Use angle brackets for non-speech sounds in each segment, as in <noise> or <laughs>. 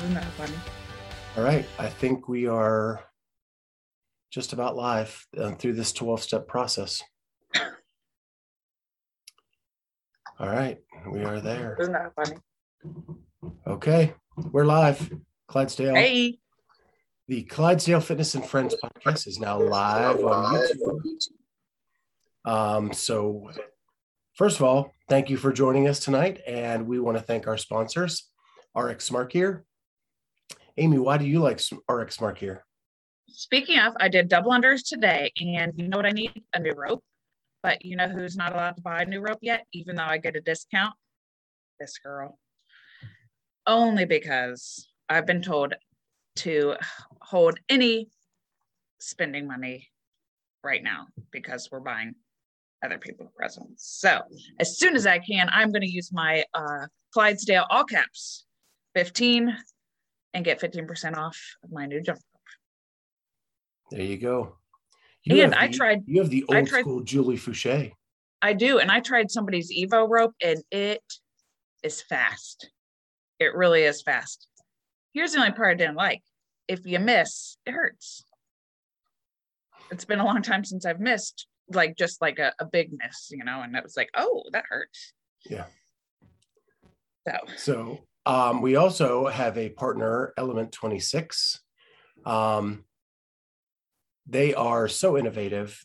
Isn't that funny? All right, I think we are just about live uh, through this 12 step process. All right, we are there. Isn't that funny? Okay, we're live. Clydesdale. Hey, The Clydesdale Fitness and Friends podcast is now live on YouTube. Um, so, first of all, thank you for joining us tonight. And we want to thank our sponsors, RX Smart Gear. Amy, why do you like RX Smart Gear? speaking of, I did double unders today, and you know what I need? A new rope. But you know who's not allowed to buy a new rope yet, even though I get a discount? This girl. Only because I've been told to hold any spending money right now because we're buying other people presents. So as soon as I can, I'm going to use my uh, Clydesdale all caps 15 and get 15% off of my new jump. Rope. There you go. And I the- tried- You have the old tried- school Julie Fouché. I do. And I tried somebody's Evo rope and it is fast. It really is fast. Here's the only part I didn't like. If you miss, it hurts. It's been a long time since I've missed, like just like a, a big miss, you know, and it was like, oh, that hurts. Yeah. So So um, we also have a partner, Element 26. Um, they are so innovative.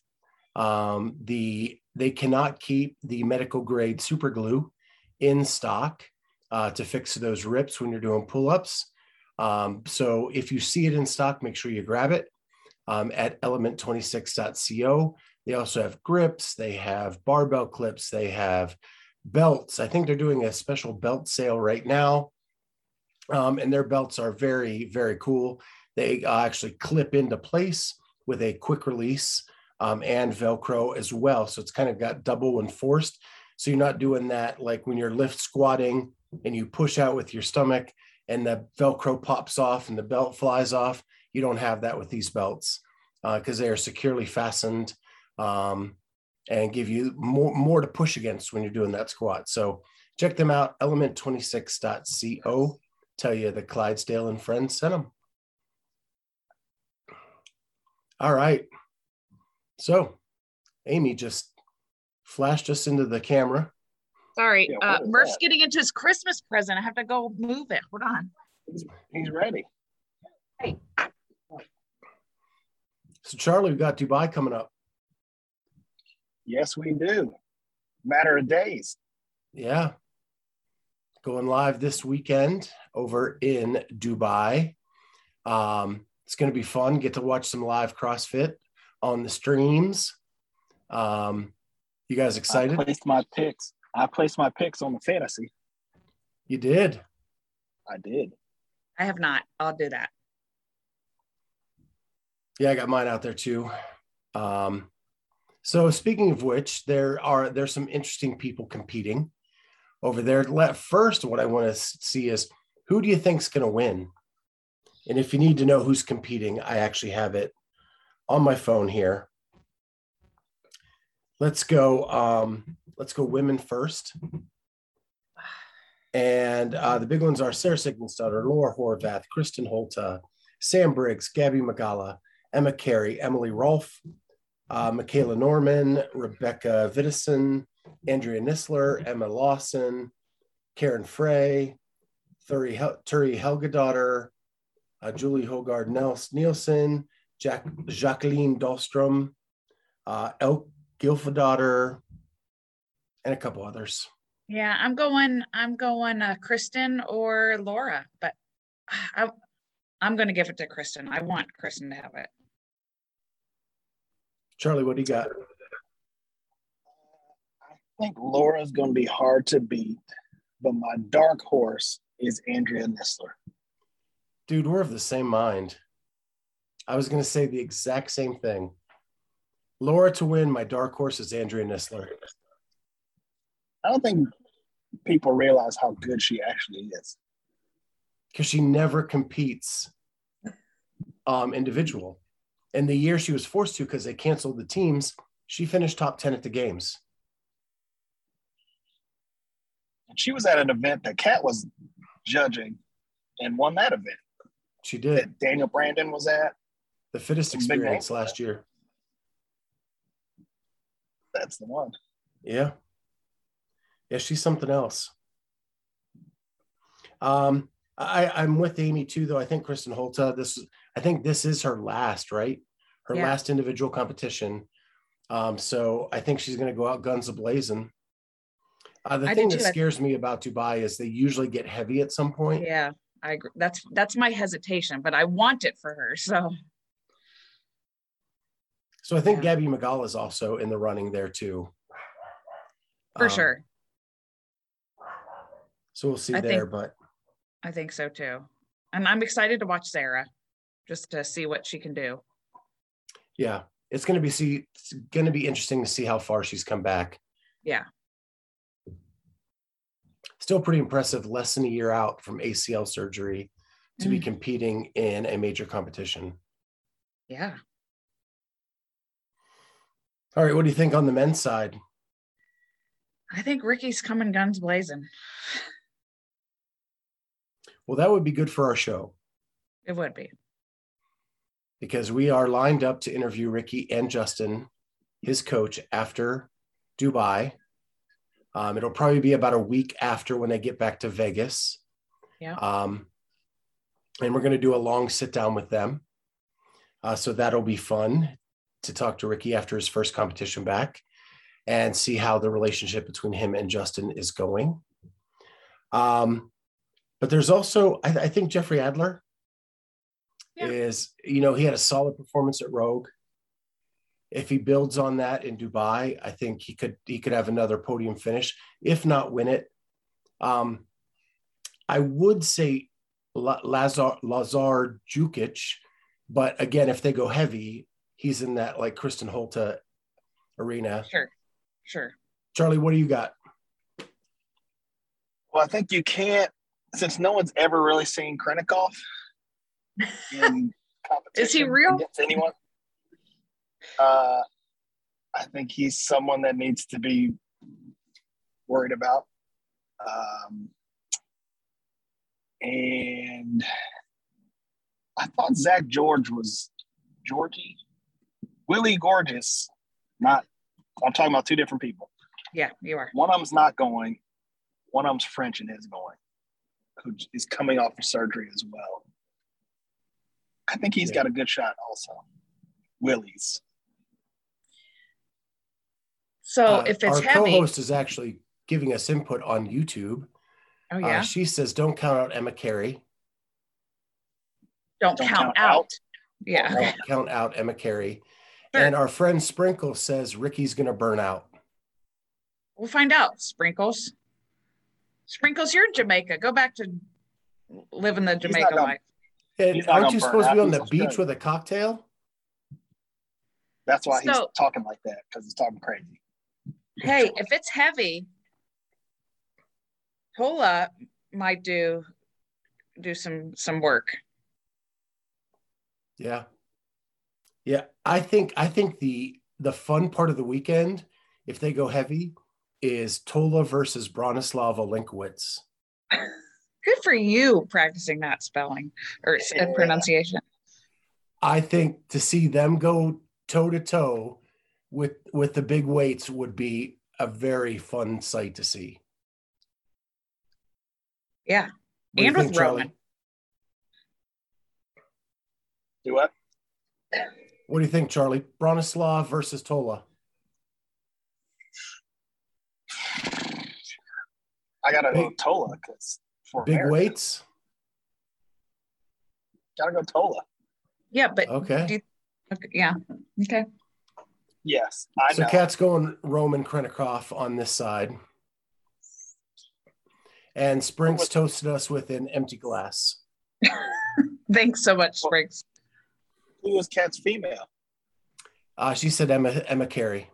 Um, the they cannot keep the medical grade super glue in stock uh, to fix those rips when you're doing pull-ups. Um, so if you see it in stock, make sure you grab it um, at element26.co. They also have grips, they have barbell clips, they have belts. I think they're doing a special belt sale right now. Um, and their belts are very, very cool. They uh, actually clip into place with a quick release um, and Velcro as well. So it's kind of got double enforced. So you're not doing that like when you're lift squatting and you push out with your stomach and the Velcro pops off and the belt flies off. You don't have that with these belts because they are securely fastened um, and give you more, more to push against when you're doing that squat. So check them out, element26.co. Tell you that Clydesdale and friends sent them. All right. So Amy just flashed us into the camera. sorry, Yeah, uh, Murph's that? getting into his Christmas present. I have to go move it. Hold on. He's, he's ready. So Charlie, we've got Dubai coming up. Yes, we do. Matter of days. Yeah. Going live this weekend over in Dubai. Um, it's going to be fun. Get to watch some live CrossFit on the streams. Um, you guys excited? I placed my picks. I placed my picks on the fantasy. You did. I did. I have not. I'll do that. Yeah, I got mine out there too. Um, so speaking of which, there are there's some interesting people competing over there. Let first, what I want to see is who do you think's going to win? And if you need to know who's competing, I actually have it on my phone here. Let's go. Um, let's go women first. And uh, the big ones are Sara Sigmundsdottir, Laura Horvath, Kristin Holte, Sam Briggs, Gabby Migala, Emma Carey, Emily Rolfe, uh, Michaela Norman, Rebecca Vidison, Andrea Nisler, Emma Lawson, Karin Frey, Turi, Hel- Thuri Helgadottir, uh, Julie Hogard Nels- Nielsen, Jack, Jacqueline Dahlstrom, uh, Elk Gilfadottir, and a couple others. Yeah, I'm going. I'm going uh, Kristin or Laura, but I, I'm going to give it to Kristin. I want Kristin to have it. Charlie, what do you got? I think Laura's going to be hard to beat, but my dark horse is Andrea Nisler. Dude, we're of the same mind. I was going to say the exact same thing. Laura to win, my dark horse is Andrea Nisler. I don't think people realize how good she actually is. because she never competes um, individual. And the year she was forced to because they canceled the teams, she finished top 10 at the games. And she was at an event that Kat was judging and won that event She did that Danielle Brandon was at. the fittest experience last year. That's the one. Yeah. Yeah, she's something else. Um, I, I'm with Amy too, though. I think Kristin Holte, this I think this is her last, right? Her Yeah. last individual competition. Um, so I think she's gonna go out guns a blazing. Uh, the I thing that scares me about Dubai is they usually get heavy at some point. Yeah, I agree. That's that's my hesitation, but I want it for her. So So I think Yeah. Gabby McGall is also in the running there too. for Um, sure, So we'll see I there, think- but I think so too. And I'm excited to watch Sarah, just to see what she can do. yeah, it's gonna be see it's gonna be interesting to see how far she's come back. Yeah. Still pretty impressive, less than a year out from ACL surgery to be Mm. competing in a major competition. Yeah, All right, what do you think on the men's side? I think Ricky's coming guns blazing. Well, that would be good for our show It would be. because we are lined up to interview Ricky and Justin, his coach, after Dubai. Um, it'll probably be about a week after when they get back to Vegas. Yeah. Um, and we're going to do a long sit down with them. Uh, so that'll be fun to talk to Ricky after his first competition back and see how the relationship between him and Justin is going. Um, but there's also, I, I think Jeffrey Adler Yeah. is, you know, he had a solid performance at Rogue. If he builds on that in Dubai, I think he could he could have another podium finish, if not win it. Um, I would say Lazar Lazar Jukic, but again, if they go heavy, he's in that like Kristin Holte arena. Sure, sure. Charlie, what do you got? Well, I think you can't, since no one's ever really seen Khrennikov <laughs> in competition. Is he real? Anyone? Uh, I think he's someone that needs to be worried about. Um, and I thought Zach George was Georgie. Willy Georges, not, I'm talking about two different people. Yeah, you are. One of them's not going. One of them's French and is going, who is coming off of surgery as well. I think he's Yeah. got a good shot also. Willie's. So Uh, if it's our heavy, co-host is actually giving us input on YouTube. oh Uh, yeah, she says, "Don't count out Emma Carey. don't, don't count, count out. out. Yeah, Don't count out Emma Carey." Sure. And our friend Sprinkle says Ricky's going to burn out. we'll find out. Sprinkles, sprinkles, you're in Jamaica. Go back to living the Jamaica life. And aren't you burn supposed to be out. on He's the beach Australian. with a cocktail? That's why he's talking like that because he's talking crazy. Hey, if it's heavy, Tola might do do some some work. Yeah. Yeah, I think I think the the fun part of the weekend, if they go heavy, is Tola versus Bronislav Olenkowicz. <laughs> Good for you practicing that spelling or Yeah. pronunciation. I think to see them go toe to toe with with the big weights would be a very fun sight to see. Yeah. What and with think, Charlie? Roman. Do what? What do you think, Charlie? Bronislav versus Tola. I gotta go Big- Tola because for Big America, weights. Gotta go Tola. Yeah, but Okay. do you- okay, yeah. Okay. Yes, I So know. Kat's going Roman Khrennikov on this side. And Springs toasted us with an empty glass. <laughs> Thanks so much, Spriggs. Who was Kat's female? Uh, she said Emma Emma Carey.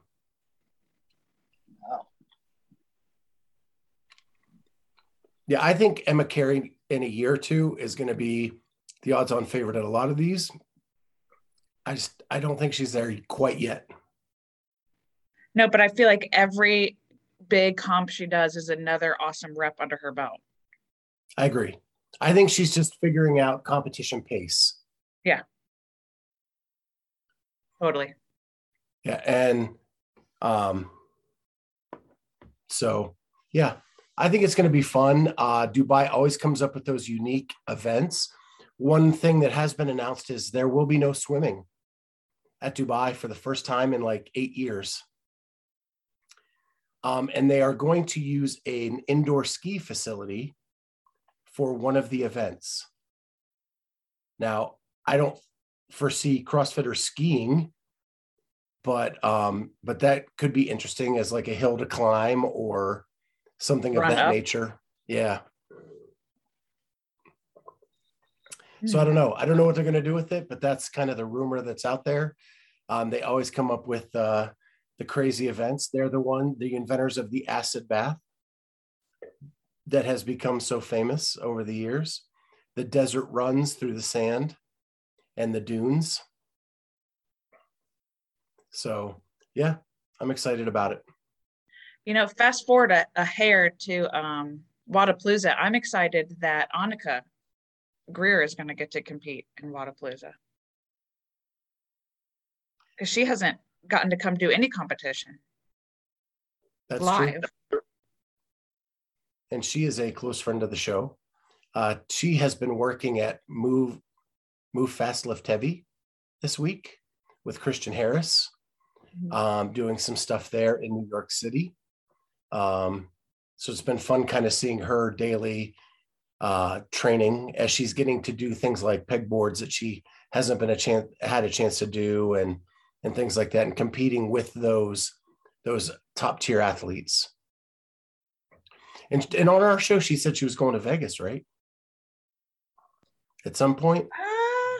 Oh, Yeah, I think Emma Carey in a year or two is going to be the odds-on favorite at a lot of these. I just I don't think she's there quite yet. No, but I feel like every big comp she does is another awesome rep under her belt. I agree. I think she's just figuring out competition pace. Yeah. Totally. Yeah, and um, so yeah, I think it's going to be fun. Uh, Dubai always comes up with those unique events. One thing that has been announced is there will be no swimming at Dubai for the first time in like eight years. Um, and they are going to use an indoor ski facility for one of the events. Now, I don't foresee CrossFitters skiing, but um, but that could be interesting as like a hill to climb or something of that up. nature. Yeah. So I don't know. I don't know what they're going to do with it, but that's kind of the rumor that's out there. Um, they always come up with uh, the crazy events. They're the one, the inventors of the acid bath that has become so famous over the years. The desert runs through the sand and the dunes. So yeah, I'm excited about it. You know, fast forward a, a hair to um, Wodapalooza. I'm excited that Annika Greer is going to get to compete in Wodapalooza because she hasn't gotten to come do any competition That's live. true. And she is a close friend of the show. Uh, she has been working at Move Move Fast Lift Heavy this week with Christian Harris, Mhm. um, doing some stuff there in New York City. Um, so it's been fun kind of seeing her daily uh, training as she's getting to do things like pegboards that she hasn't been a chance had a chance to do and and things like that and competing with those those top tier athletes. And, and on our show, she said she was going to Vegas, right? At some point. Ah,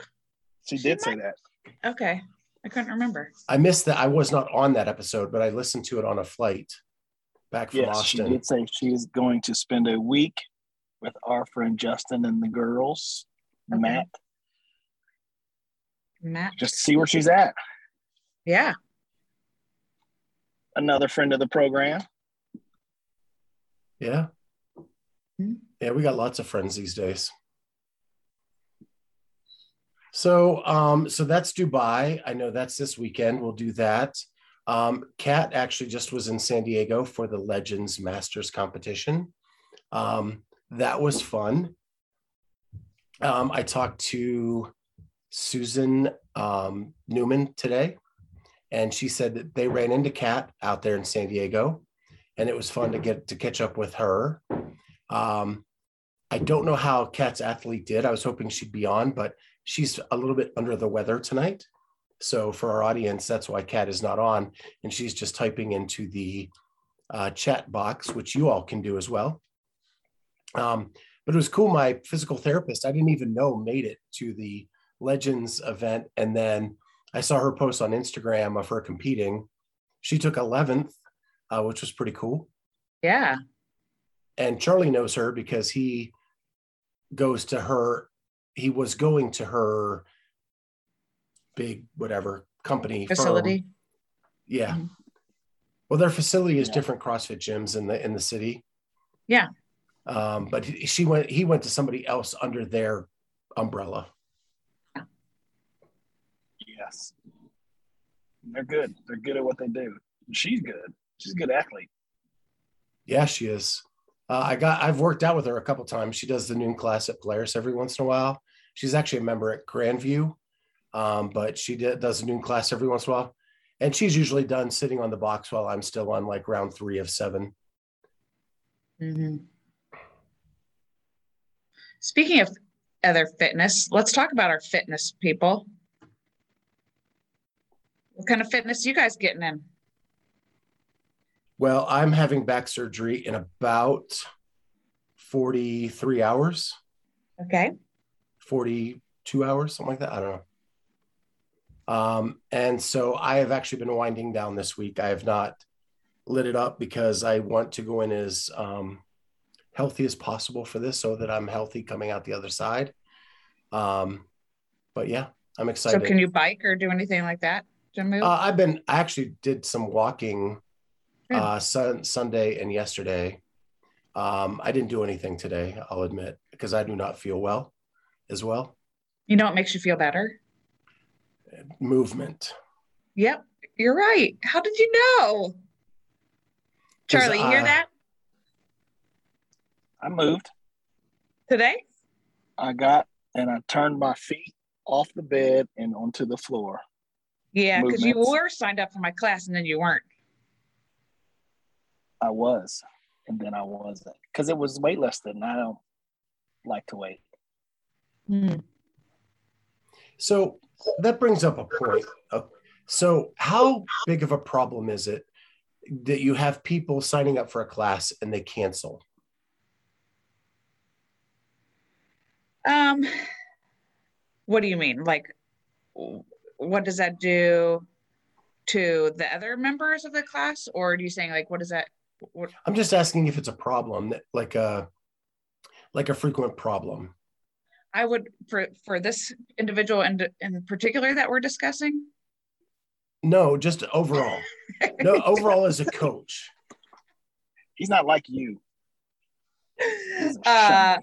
she did say that. okay. I couldn't remember. I missed that. I was not on that episode, but I listened to it on a flight back from Austin. Yes, she Austin. did say she is going to spend a week with our friend Justin and the girls, Okay. Matt, Matt. just to see where she's at. Yeah. Another friend of the program. Yeah. Mhm. Yeah, we got lots of friends these days. So um so that's Dubai. I know that's this weekend. We'll do that. Um Kat actually just was in San Diego for the Legends Masters competition. Um that was fun. Um I talked to Susan um Newman today and she said that they ran into Kat out there in San Diego and it was fun to get to catch up with her. Um, I don't know how Kat's athlete did. I was hoping she'd be on, but she's a little bit under the weather tonight. So for our audience, that's why Kat is not on, and she's just typing into the uh, chat box, which you all can do as well. Um, but it was cool. My physical therapist, I didn't even know, made it to the Legends event, and then I saw her post on Instagram of her competing. She took 11th, uh, which was pretty cool Yeah. and Charlie knows her because he goes to her. He was going to her big whatever company firm. Facility. Yeah. Mhm. Well, their facility is Yeah. different CrossFit gyms in the in the city. Yeah. Um, but she went. He went to somebody else under their umbrella. Yes. They're good. They're good at what they do. She's good. She's a good athlete. Yeah, she is. Uh, I got. I've worked out with her a couple times. She does the noon class at Polaris every once in a while. She's actually a member at Grandview, um, but she did, does a noon class every once in a while, and she's usually done sitting on the box while I'm still on like round three of 7 Mm-hmm. Speaking of other fitness, let's talk about our fitness people. What kind of fitness you guys getting in? Well, I'm having back surgery in about 43 hours. Okay. 42 hours, something like that. I don't know. Um, and so I have actually been winding down this week. I have not lit it up because I want to go in as um, healthy as possible for this so that I'm healthy coming out the other side. Um, but yeah, I'm excited. So can you bike or do anything like that move? Uh, I've been, I actually did some walking uh, sun, Sunday and yesterday. Um, I didn't do anything today, I'll admit, because I do not feel well as well. You know what makes you feel better? Movement. Yep, you're right. How did you know? Charlie, you hear uh, that I moved. today? I got and I turned my feet off the bed and onto the floor. Yeah, because you were signed up for my class and then you weren't. I was, and then I wasn't because it was weightlifting. and I don't like to wait. Hmm. So that brings up a point. Uh, So, how big of a problem is it that you have people signing up for a class and they cancel? Um, what do you mean? Like, w- what does that do to the other members of the class, or are you saying like, what is that? What, I'm just asking if it's a problem, that- like a like a frequent problem. I would for for this individual in in particular that we're discussing. No, just overall. No, <laughs> overall as a coach. He's not like you. Uh,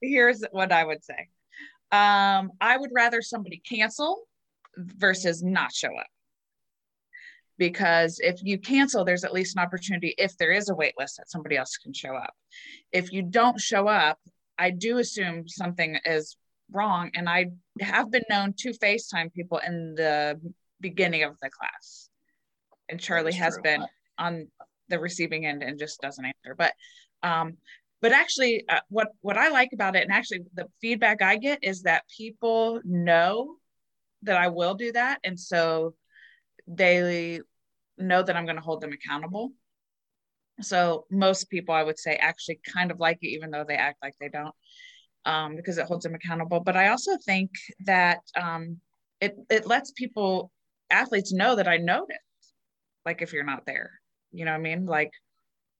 here's what I would say. Um, I would rather somebody cancel versus not show up. Because if you cancel, there's at least an opportunity if there is a wait list that somebody else can show up. If you don't show up, I do assume something is wrong. And I have been known to FaceTime people in the beginning of the class. And Charlie has true. been on the receiving end and just doesn't answer. But um, but actually uh, what what i like about it and actually the feedback i get is that people know that i will do that and so they know that i'm going to hold them accountable so most people i would say actually kind of like it even though they act like they don't um, because it holds them accountable but i also think that um, it it lets people athletes know that i noticed like if you're not there you know what i mean like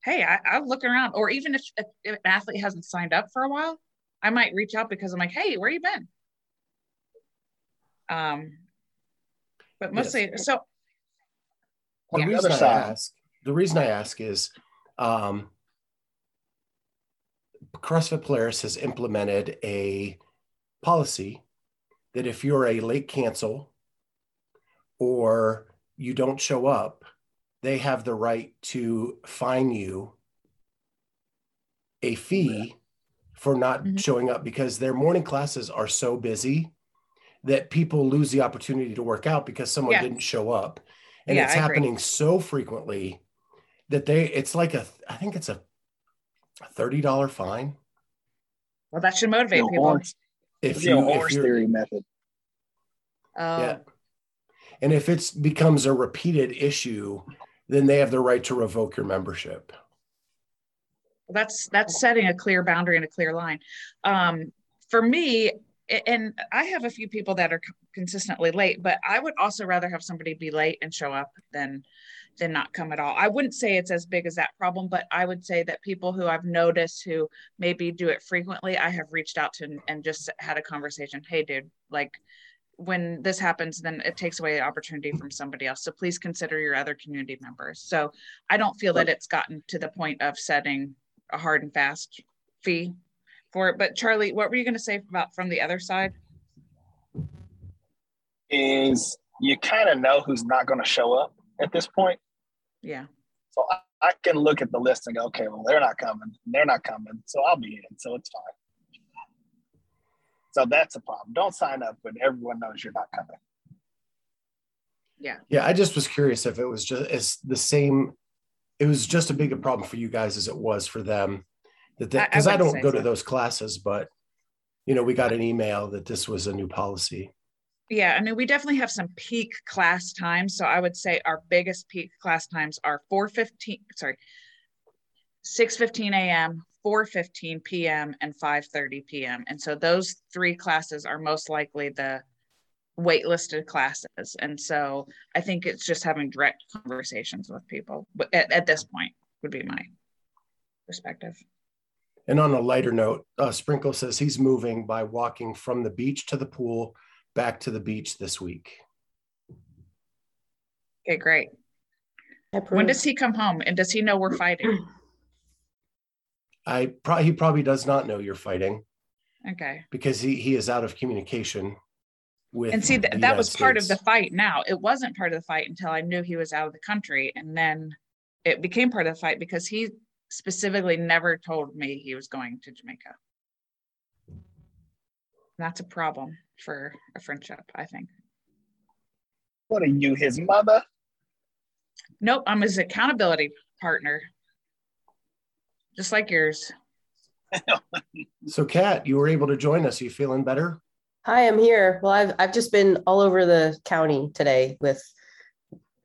hey, I, I'll look around. Or even if, if an athlete hasn't signed up for a while, I might reach out because I'm like, hey, where you been? Um, but mostly, so The On the reason other I ask, the reason I ask is um, CrossFit Polaris has implemented a policy that if you're a late cancel or you don't show up, they have the right to fine you a fee for not Mhm. showing up because their morning classes are so busy that people lose the opportunity to work out because someone Yeah. didn't show up and Yeah, it's I agree. happening so frequently that they it's like a i think it's a $30 fine well, that should motivate The people. horse, if the you if horse you're, theory method. Oh, yeah and if it becomes a repeated issue then they have the right to revoke your membership Well, that's that's setting a clear boundary and a clear line. Um, for me, a- and I have a few people that are consistently late, but I would also rather have somebody be late and show up than than not come at all. I wouldn't say it's as big as that problem, but I would say that people who I've noticed who maybe do it frequently, I have reached out to and, and just had a conversation. Hey, dude, like when this happens, then it takes away the opportunity from somebody else. So please consider your other community members. So I don't feel that it's gotten to the point of setting a hard and fast fee for it. But Charlie, what were you going to say about from the other side? Is you kind of know who's not going to show up at this point. Yeah. So I, I can look at the list and go, okay, well, they're not coming. They're not coming. So I'll be in. So it's fine. So that's a problem. Don't sign up when everyone knows you're not coming. Yeah. Yeah. I just was curious if it was just it's the same. It was just a bigger problem for you guys as it was for them. That because I, I, I, don't go so. to those classes, but you know, we got an email that this was a new policy. Yeah, I mean, we definitely have some peak class times. So I would say our biggest peak class times are 4:15, sorry, 6:15 a.m., 4:15 p.m., and 5:30 p.m. And so those three classes are most likely the waitlisted classes. And so I think it's just having direct conversations with people. At, at this point, would be my perspective. And on a lighter note, uh, Sprinkle says he's moving by walking from the beach to the pool back to the beach this week. Okay, great. When does he come home and does he know we're fighting? I probably he probably does not know you're fighting. Okay. Because he he is out of communication with And see th- that was States. part of the fight now. It wasn't part of the fight until I knew he was out of the country and then it became part of the fight because he specifically never told me he was going to Jamaica. That's a problem for a friendship, I think. What are you, his mother? Nope, I'm his accountability partner, just like yours. <laughs> so, Kat, you were able to join us. Are you feeling better? Hi, I'm here. Well, I've I've just been all over the county today with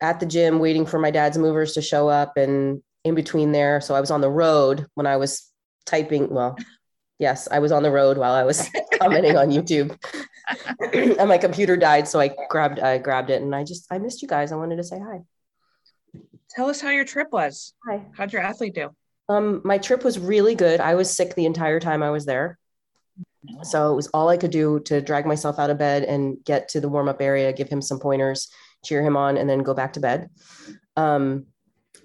at the gym waiting for my dad's movers to show up and in between there. So I was on the road when I was typing. Well, yes, I was on the road while I was <laughs> commenting on YouTube. <clears throat> and my computer died, so I grabbed I grabbed it and I just I missed you guys. I wanted to say hi. Tell us how your trip was. Hi. How'd your athlete do? Um, my trip was really good. I was sick the entire time I was there. So it was all I could do to drag myself out of bed and get to the warm up area, give him some pointers, cheer him on, and then go back to bed. Um,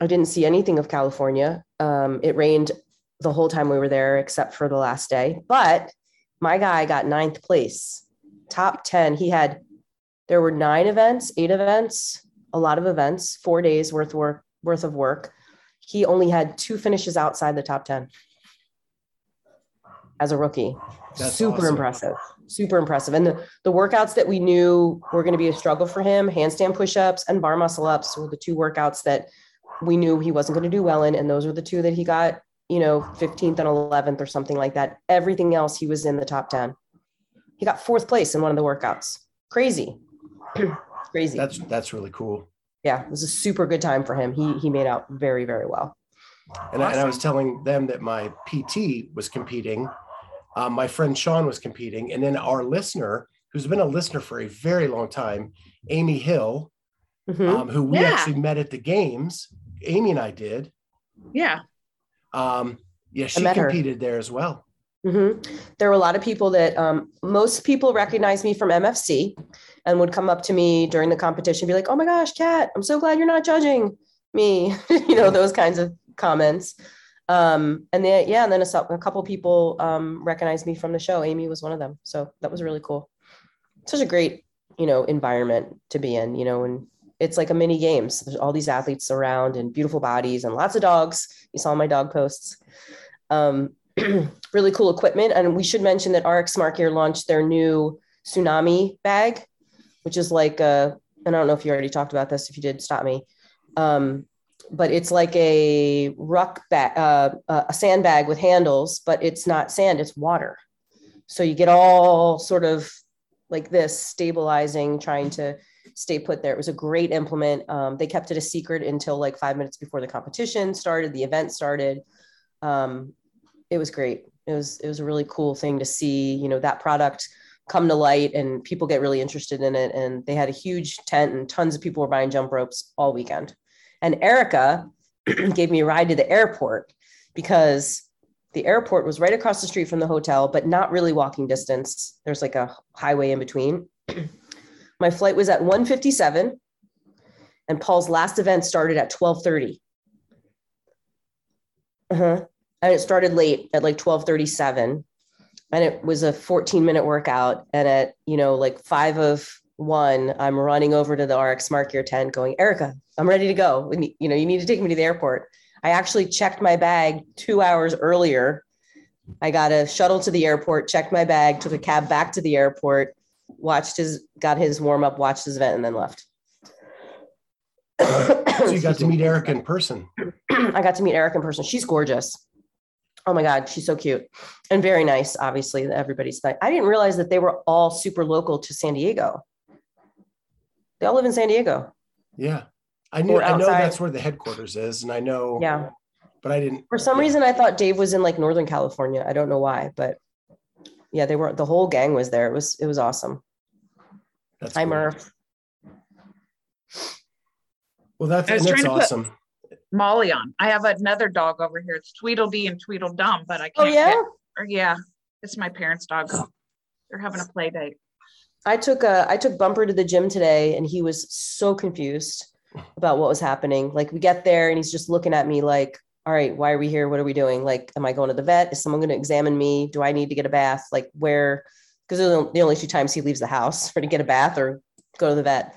I didn't see anything of California. Um, it rained the whole time we were there, except for the last day. But my guy got ninth place, top 10. He had, there were nine events, eight events, a lot of events, four days worth work, worth of work. He only had two finishes outside the top 10 as a rookie. That's Super awesome. impressive. Super impressive. And the, the workouts that we knew were going to be a struggle for him, handstand push-ups and bar muscle ups were the two workouts that we knew he wasn't going to do well in. And those were the two that he got, you know, 15th and 11th or something like that. Everything else, he was in the top 10. He got fourth place in one of the workouts. Crazy. <clears throat> Crazy. That's, that's really cool. Yeah. It was a super good time for him. He, he made out very, very well. And, awesome. I, and I was telling them that my PT was competing. Um, my friend Sean was competing. And then our listener, who's been a listener for a very long time, Amy Hill, mm-hmm. um, who we yeah. actually met at the games, Amy and I did. Yeah. Um, yeah, she competed her. there as well. Mm-hmm. There were a lot of people that um, most people recognize me from MFC and would come up to me during the competition, be like, "Oh my gosh, Kat, I'm so glad you're not judging me," <laughs> you know, those kinds of comments. Um, and then yeah, and then a, a couple people um, recognized me from the show. Amy was one of them, so that was really cool. Such a great, you know, environment to be in, you know, and it's like a mini games. There's all these athletes around and beautiful bodies and lots of dogs. You saw my dog posts. Um, <clears throat> really cool equipment. And we should mention that RX Smart Gear launched their new tsunami bag, which is like I don't know if you already talked about this. If you did, stop me. Um, but it's like a ruck bag, uh, a sandbag with handles, but it's not sand, it's water. So you get all sort of like this stabilizing, trying to stay put there. It was a great implement. Um, they kept it a secret until like five minutes before the competition started, the event started. Um, it was great. It was it was a really cool thing to see. You know that product come to light and people get really interested in it. And they had a huge tent and tons of people were buying jump ropes all weekend. And Erica <clears throat> gave me a ride to the airport because the airport was right across the street from the hotel, but not really walking distance. There's like a highway in between. My flight was at 157 and Paul's last event started at 1230. Uh-huh. And it started late at like 1237 and it was a 14 minute workout. And at, you know, like five of one, I'm running over to the RX Smart Gear tent going, Erica, I'm ready to go. You know, you need to take me to the airport. I actually checked my bag two hours earlier. I got a shuttle to the airport, checked my bag, took a cab back to the airport, watched his, got his warm up, watched his event, and then left. So you got to meet Erica in person. <clears throat> I got to meet Erica in person. She's gorgeous. Oh my God, she's so cute and very nice. Obviously, everybody's. Like I didn't realize that they were all super local to San Diego. They all live in San Diego. Yeah. I knew I know that's where the headquarters is, and I know Yeah. but I didn't For some yeah. reason, I thought Dave was in like Northern California. I don't know why, but yeah, they were. The whole gang was there. It was it was awesome. That's Hi, cool. Murph. Well, that's I that's to awesome. Molly on. I have another dog over here. It's Tweedledee and Tweedledum, but I Oh can't. yeah. get- or yeah, it's my parents' dog. They're having a play date. I took a I took Bumper to the gym today and he was so confused about what was happening. Like we get there and he's just looking at me like, all right, why are we here? What are we doing? Like, am I going to the vet? Is someone going to examine me? Do I need to get a bath? Like where, because the only two times he leaves the house for to get a bath or go to the vet.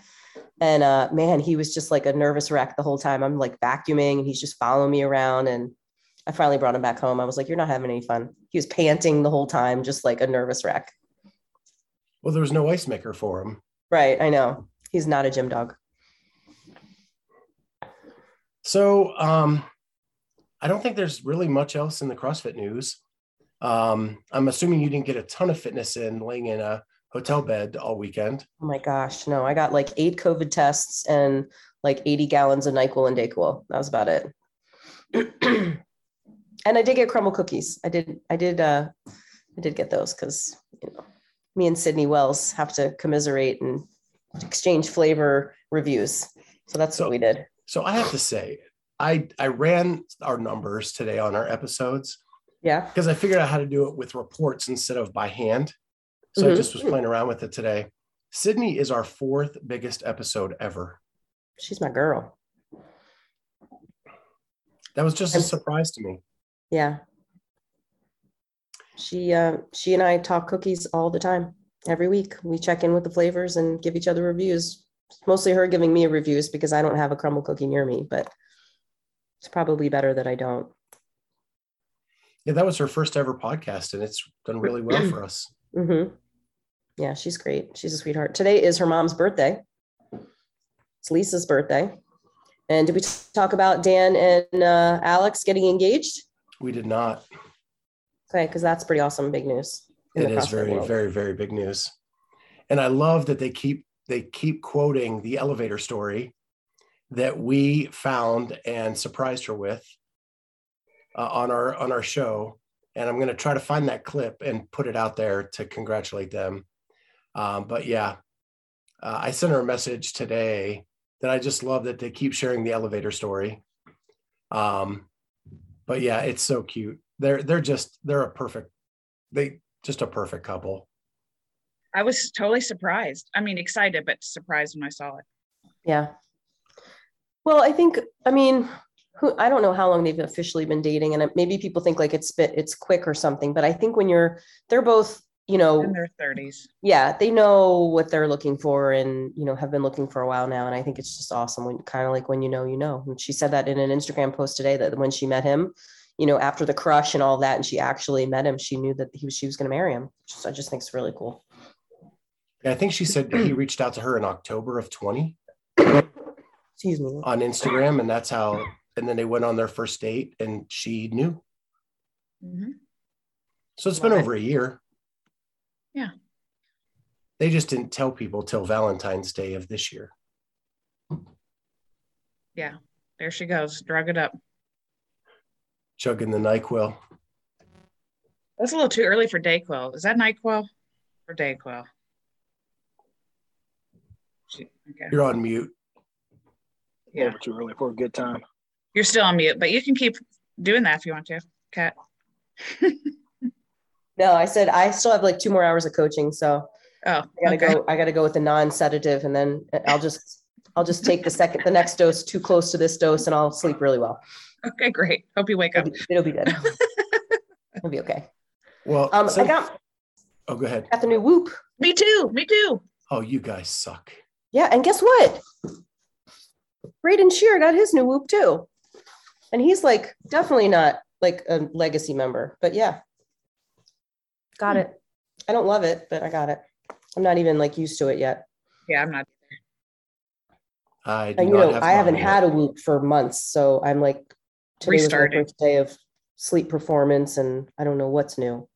And uh, man, he was just like a nervous wreck the whole time. I'm like vacuuming and he's just following me around. And I finally brought him back home. I was like, you're not having any fun. He was panting the whole time, just like a nervous wreck. Well, there was no ice maker for him. Right. I know. He's not a gym dog. So um I don't think there's really much else in the CrossFit news. Um, I'm assuming you didn't get a ton of fitness in laying in a hotel bed all weekend. Oh my gosh, no! I got like eight COVID tests and like 80 gallons of Nyquil and Dayquil. That was about it. <clears throat> and I did get Crumbl cookies. I did. I did. uh I did get those because you know me and Sydney Wells have to commiserate and exchange flavor reviews. So that's So- what we did. So I have to say, I I ran our numbers today on our episodes Yeah. because I figured out how to do it with reports instead of by hand. So I Mhm. just was playing around with it today. Sydney is our fourth biggest episode ever. She's my girl. That was just a surprise to me. Yeah. She uh she and I talk cookies all the time. Every week we check in with the flavors and give each other reviews. It's mostly her giving me reviews because I don't have a Crumbl cookie near me, but it's probably better that I don't. Yeah, that was her first ever podcast, and it's done really well for us. hmm Yeah, she's great. She's a sweetheart. Today is her mom's birthday. It's Lisa's birthday. And did we talk about Dan and uh, Alex getting engaged? We did not. Okay, because that's pretty awesome. Big news. It is very, very, very big news. And I love that they keep they keep quoting the elevator story that we found and surprised her with uh, on our on our show. And I'm going to try to find that clip and put it out there to congratulate them. Um, but yeah, uh, I sent her a message today that I just love that they keep sharing the elevator story. Um, but yeah, it's so cute. They're they're just they're a perfect they just a perfect couple. I was totally surprised. I mean, excited, but surprised when I saw it. Yeah. Well, I think, I mean, who, I don't know how long they've officially been dating, and maybe people think like it's bit, it's quick or something. But I think when you're, they're both, you know, In their 30s. yeah, they know what they're looking for, and you know, have been looking for a while now. And I think it's just awesome when, kind of like when you know, you know. And she said that in an Instagram post today that when she met him, you know, after the crush and all that, and she actually met him, she knew that he was, she was going to marry him. So I just think it's really cool. yeah, I think she said he reached out to her in October of 20 <coughs> Excuse me. on Instagram, and that's how. And then they went on their first date, and she knew. Mhm. So it's been over a year. Yeah. They just didn't tell people till Valentine's Day of this year. Yeah there she goes, drug it up. Chugging the Nyquil. That's a little too early for Dayquil. Is that NyQuil or Dayquil? She- Okay. You're on mute. A Yeah. little too early for a good time. You're still on mute, but you can keep doing that if you want to, Kat. <laughs> No, I said I still have like two more hours of coaching, so Oh, I gotta okay. go. I gotta go with the non-sedative, and then I'll just I'll just take the second the next dose too close to this dose, and I'll sleep really well. Okay, great. Hope you wake up. It'll be, it'll be good. <laughs> It'll be okay. Well, Um, so- I got oh, go ahead. got the new Whoop. Me too. Me too. Oh, you guys suck. Yeah, and guess what? Braden Shear got his new Whoop too. And he's like definitely not like a legacy member, but yeah. Got Hmm. it. I don't love it, but I got it. I'm not even like used to it yet. Yeah, I'm not. I do And you not know, have I haven't mine had a whoop for months, so I'm like today was Restarting. my first day of sleep performance, and I don't know what's new.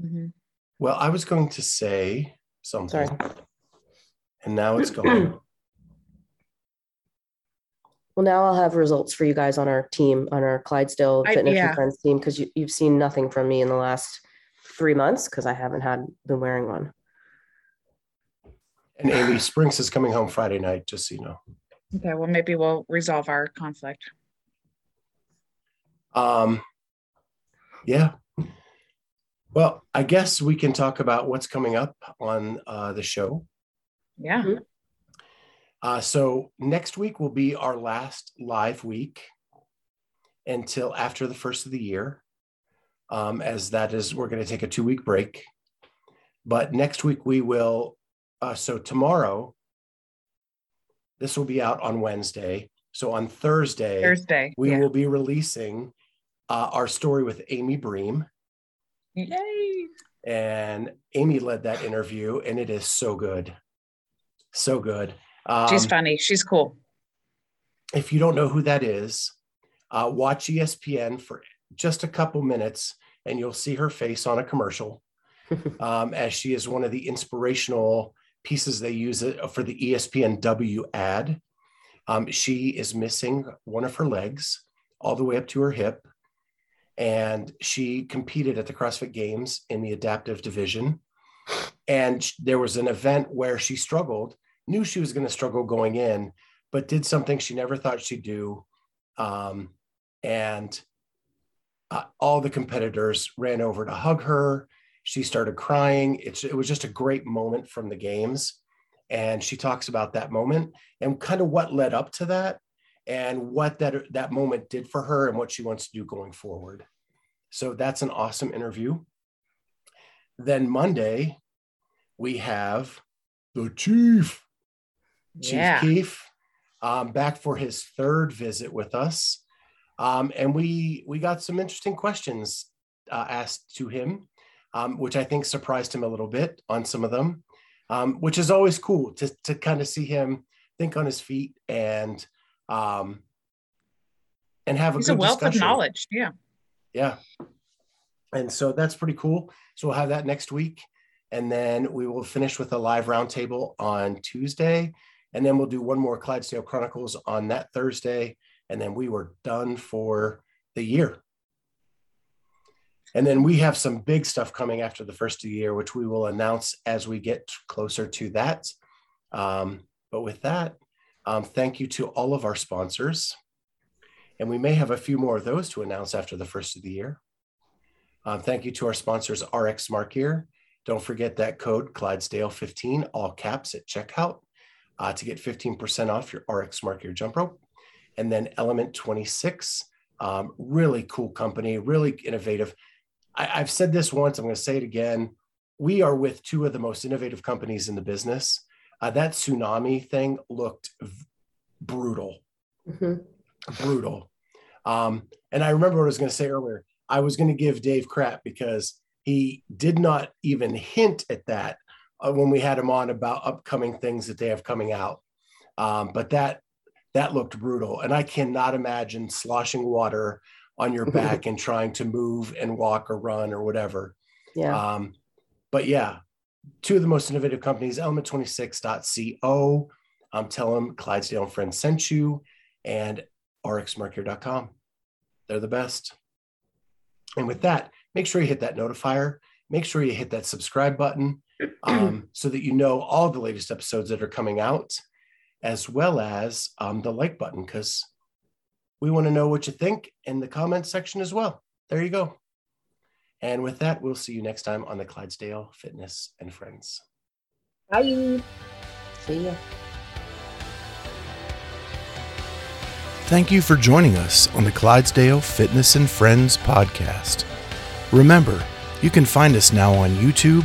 Mhm. Well, I was going to say something, Sorry. and now it's gone. <clears throat> Well, now I'll have results for you guys on our team, on our Clydesdale I- Fitness yeah. and Friends team, because you, you've seen nothing from me in the last three months because I haven't had been wearing one. and Amy <laughs> Springs is coming home Friday night, just so you know. Okay, well, maybe we'll resolve our conflict. Um, yeah. Well, I guess we can talk about what's coming up on uh, the show. Yeah. Uh, so next week will be our last live week until after the first of the year, um, as that is we're going to take a two week break. But next week we will. Uh, so tomorrow, this will be out on Wednesday. So on Thursday, Thursday. we yeah. will be releasing uh, our story with Amy Bream. Yay. And Amy led that interview, and it is so good. So good. Um, She's funny. She's cool. if you don't know who that is, uh, watch ESPN for just a couple minutes and you'll see her face on a commercial <laughs> um, as she is one of the inspirational pieces they use it for the ESPN W ad. Um, she is missing one of her legs all the way up to her hip. And she competed at the CrossFit Games in the adaptive division. And there was an event where she struggled, knew she was going to struggle going in, but did something she never thought she'd do. Um, and uh, all the competitors ran over to hug her. She started crying. It's, it was just a great moment from the games. And she talks about that moment and kind of what led up to that and what that, that moment did for her and what she wants to do going forward. So that's an awesome interview. Then Monday, we have the chief. Chief Yeah. Keef, um, back for his third visit with us, um, and we we got some interesting questions uh, asked to him, um, which I think surprised him a little bit on some of them, um, which is always cool to to kind of see him think on his feet and um, and have a He's good a wealth discussion. of knowledge. Yeah. Yeah. And so that's pretty cool. So we'll have that next week. And then we will finish with a live roundtable on Tuesday. And then we'll do one more Clydesdale Chronicles on that Thursday. And then we were done for the year. And then we have some big stuff coming after the first of the year, which we will announce as we get closer to that. Um, but with that, um, thank you to all of our sponsors. And we may have a few more of those to announce after the first of the year. Um, thank you to our sponsors, RX Smart Gear. Don't forget that code Clydesdale15, all caps at checkout, uh, to get 15% off your RX Smart Gear jump rope. And then Element 26, um, really cool company, really innovative. I, I've said this once, I'm going to say it again. We are with two of the most innovative companies in the business. Uh, that tsunami thing looked v- brutal Mhm. brutal. Um, and I remember what I was going to say earlier. I was going to give Dave crap because he did not even hint at that uh, when we had him on about upcoming things that they have coming out. Um, but that that looked brutal, and I cannot imagine sloshing water on your <laughs> back and trying to move and walk or run or whatever. Yeah. Um, but yeah, two of the most innovative companies, element26.co. Um, tell them Clydesdale and Friends sent you and rxsmartgear.com. They're the best. And with that, make sure you hit that notifier. Make sure you hit that subscribe button um, so that you know all the latest episodes that are coming out, as well as um, the like button, because we want to know what you think in the comments section as well. There you go. And with that, we'll see you next time on the Clydesdale Fitness and Friends. Bye. See ya. Thank you for joining us on the Clydesdale Fitness and Friends podcast. Remember, you can find us now on YouTube